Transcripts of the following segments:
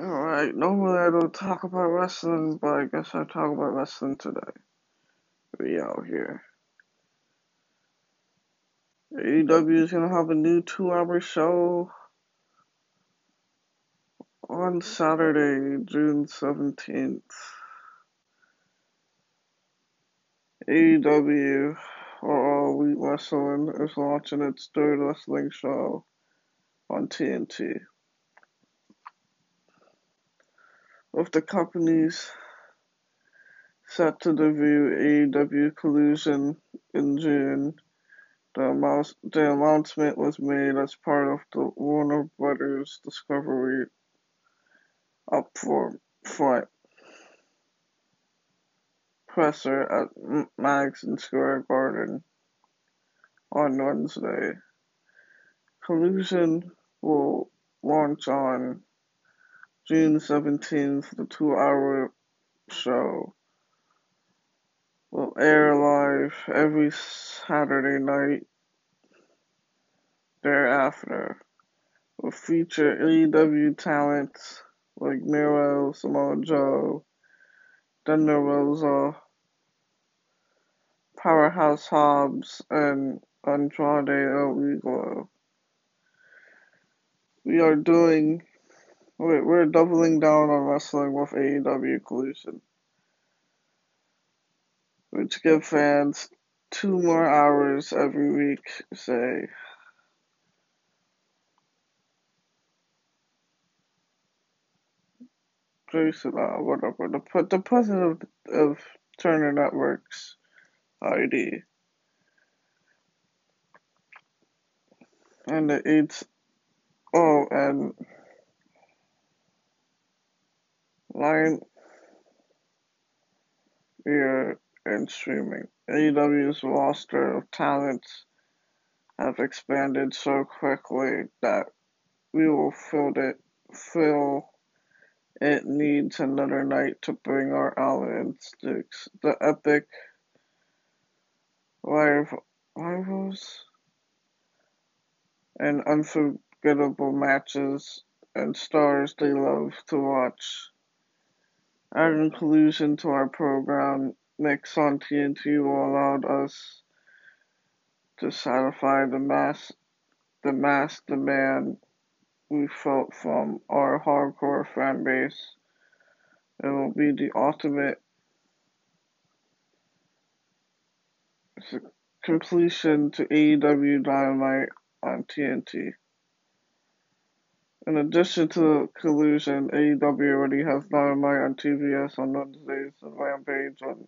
Alright, normally I don't talk about wrestling, but I guess I talk about wrestling today. We out here. AEW is gonna have a new two hour show on Saturday, June 17th. AEW, or All Elite Wrestling, is launching its third wrestling show on TNT. With the companies set to debut AEW Collision in June, the, mouse, the announcement was made as part of the Warner Brothers Discovery upfront presser at Madison Square Garden on Wednesday. Collision will launch on June 17th. The two hour show will air live every Saturday night thereafter. Will feature AEW talents like Miro, Samoa Joe, Thunder Rosa, Powerhouse Hobbs, and Andrade El Idolo. We are doing, we're doubling down on wrestling with AEW Collision, which give fans two more hours every week, say. Jason, uh, whatever, the, the president of, of Turner Networks ID. And it's, oh, and Lion Ear and streaming. AEW's roster of talents have expanded so quickly that we will feel it feel it needs another night to bring our instincts. The epic rivals and unforgettable matches and stars they love to watch. Adding collusion to our program mix on TNT will allow us to satisfy the mass the mass demand we felt from our hardcore fan base. It will be the ultimate completion to AEW Dynamite on TNT. In addition to Collusion, AEW already has Dynamite on TBS on Wednesdays and Rampage on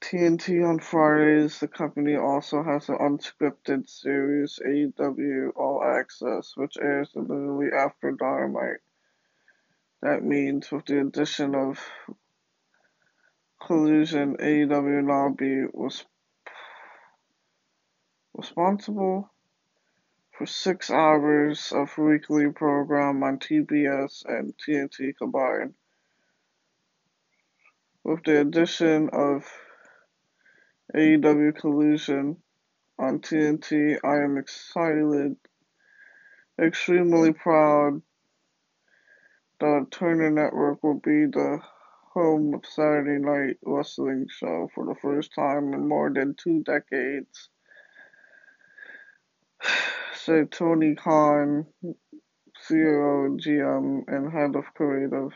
TNT on Fridays. The company also has an unscripted series, AEW All Access, which airs immediately after Dynamite. That means with the addition of Collusion, AEW now be was responsible for six hours of weekly program on TBS and TNT combined. With the addition of AEW Collusion on TNT, I am excited, extremely proud that Turner Network will be the home of Saturday Night Wrestling show for the first time in more than two decades said Tony Khan, CEO, GM, and head of creative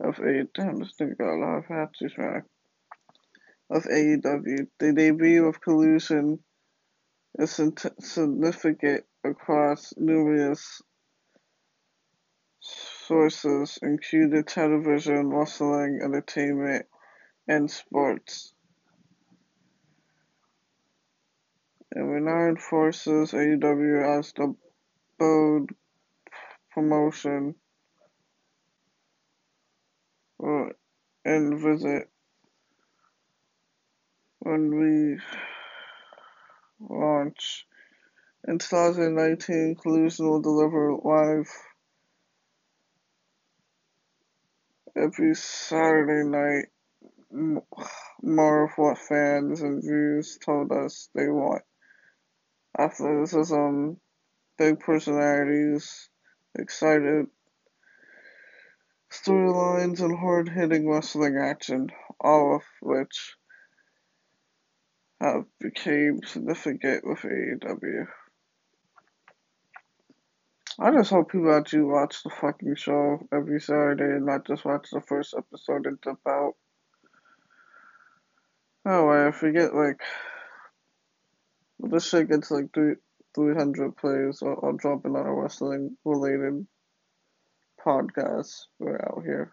of A. Damn, this nigga got a lot of hats, man. Of AEW. The debut of Collusion is significant across numerous sources, including television, wrestling, entertainment, and sports. And renowned forces AEW as the bold promotion uh, and visit when we launch. In 2019, Collusion will deliver live every Saturday night more of what fans and viewers told us they want athleticism, um, big personalities, excited storylines and hard hitting wrestling action, all of which have became significant with AEW. I just hope people actually watch the fucking show every Saturday and not just watch the first episode and dip out. Oh, I forget, like, this shit gets like three, 300 plays, I'll, I'll drop another wrestling related podcast. We're out here.